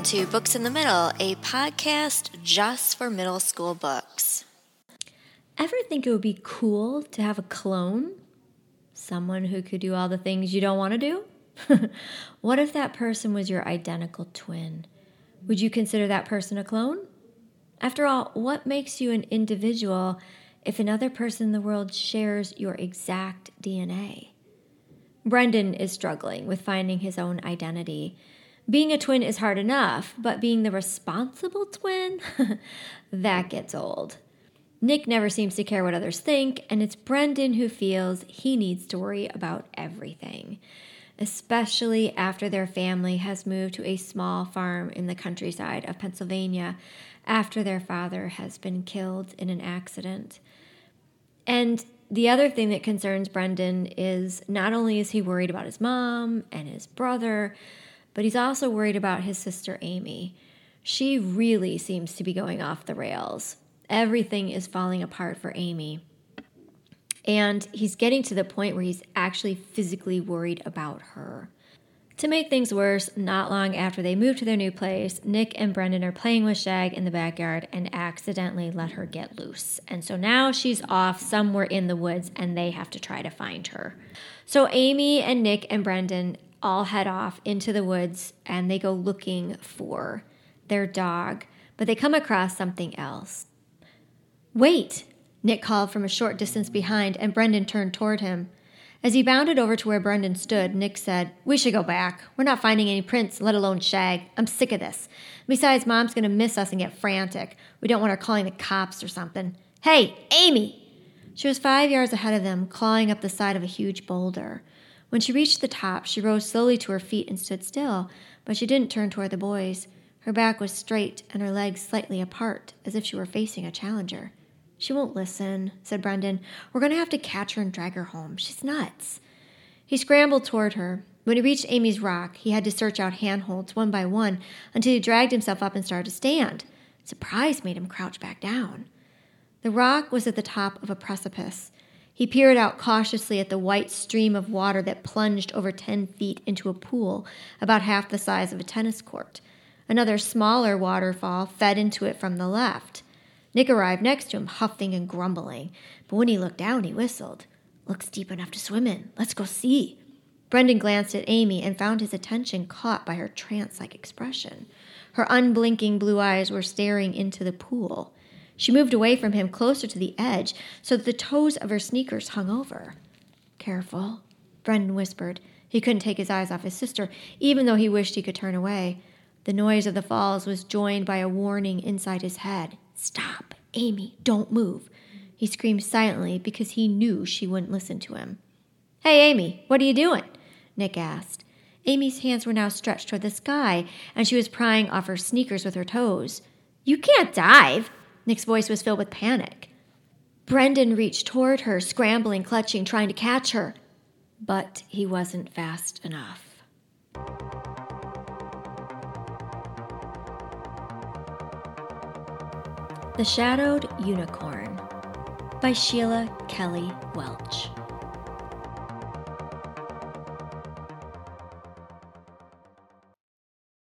Welcome to Books in the Middle, a podcast just for middle school books. Ever think it would be cool to have a clone? Someone who could do all the things you don't want to do? what if that person was your identical twin? Would you consider that person a clone? After all, what makes you an individual if another person in the world shares your exact DNA? Brendan is struggling with finding his own identity. Being a twin is hard enough, but being the responsible twin, that gets old. Nick never seems to care what others think, and it's Brendan who feels he needs to worry about everything, especially after their family has moved to a small farm in the countryside of Pennsylvania after their father has been killed in an accident. And the other thing that concerns Brendan is not only is he worried about his mom and his brother, but he's also worried about his sister Ami. She really seems to be going off the rails. Everything is falling apart for Ami. And he's getting to the point where he's actually physically worried about her. To make things worse, not long after they move to their new place, Nick and Brendan are playing with Shag in the backyard and accidentally let her get loose. And so now she's off somewhere in the woods and they have to try to find her. So Amy and Nick and Brendan all head off into the woods and they go looking for their dog, but they come across something else. Wait! Nick called from a short distance behind, and Brendan turned toward him. As he bounded over to where Brendan stood, Nick said, We should go back. We're not finding any prints, let alone Shag. I'm sick of this. Besides, Mom's going to miss us and get frantic. We don't want her calling the cops or something. Hey, Ami! She was five yards ahead of them, clawing up the side of a huge boulder. When she reached the top, she rose slowly to her feet and stood still, but she didn't turn toward the boys. Her back was straight and her legs slightly apart, as if she were facing a challenger. She won't listen, said Brendan. We're going to have to catch her and drag her home. She's nuts. He scrambled toward her. When he reached Ami's rock, he had to search out handholds one by one until he dragged himself up and started to stand. Surprise made him crouch back down. The rock was at the top of a precipice. He peered out cautiously at the white stream of water that plunged over 10 feet into a pool about half the size of a tennis court. Another smaller waterfall fed into it from the left. Nick arrived next to him, huffing and grumbling, but when he looked down, he whistled. Looks deep enough to swim in. Let's go see. Brendan glanced at Amy and found his attention caught by her trance like expression. Her unblinking blue eyes were staring into the pool. She moved away from him closer to the edge so that the toes of her sneakers hung over. Careful, Brendan whispered. He couldn't take his eyes off his sister, even though he wished he could turn away. The noise of the falls was joined by a warning inside his head. Stop, Ami, don't move. He screamed silently because he knew she wouldn't listen to him. Hey, Ami, what are you doing? Nick asked. Ami's hands were now stretched toward the sky, and she was prying off her sneakers with her toes. You can't dive, Nick's voice was filled with panic. Brendan reached toward her, scrambling, clutching, trying to catch her. But he wasn't fast enough. The Shadowed Unicorn by Sheila Kelly Welch.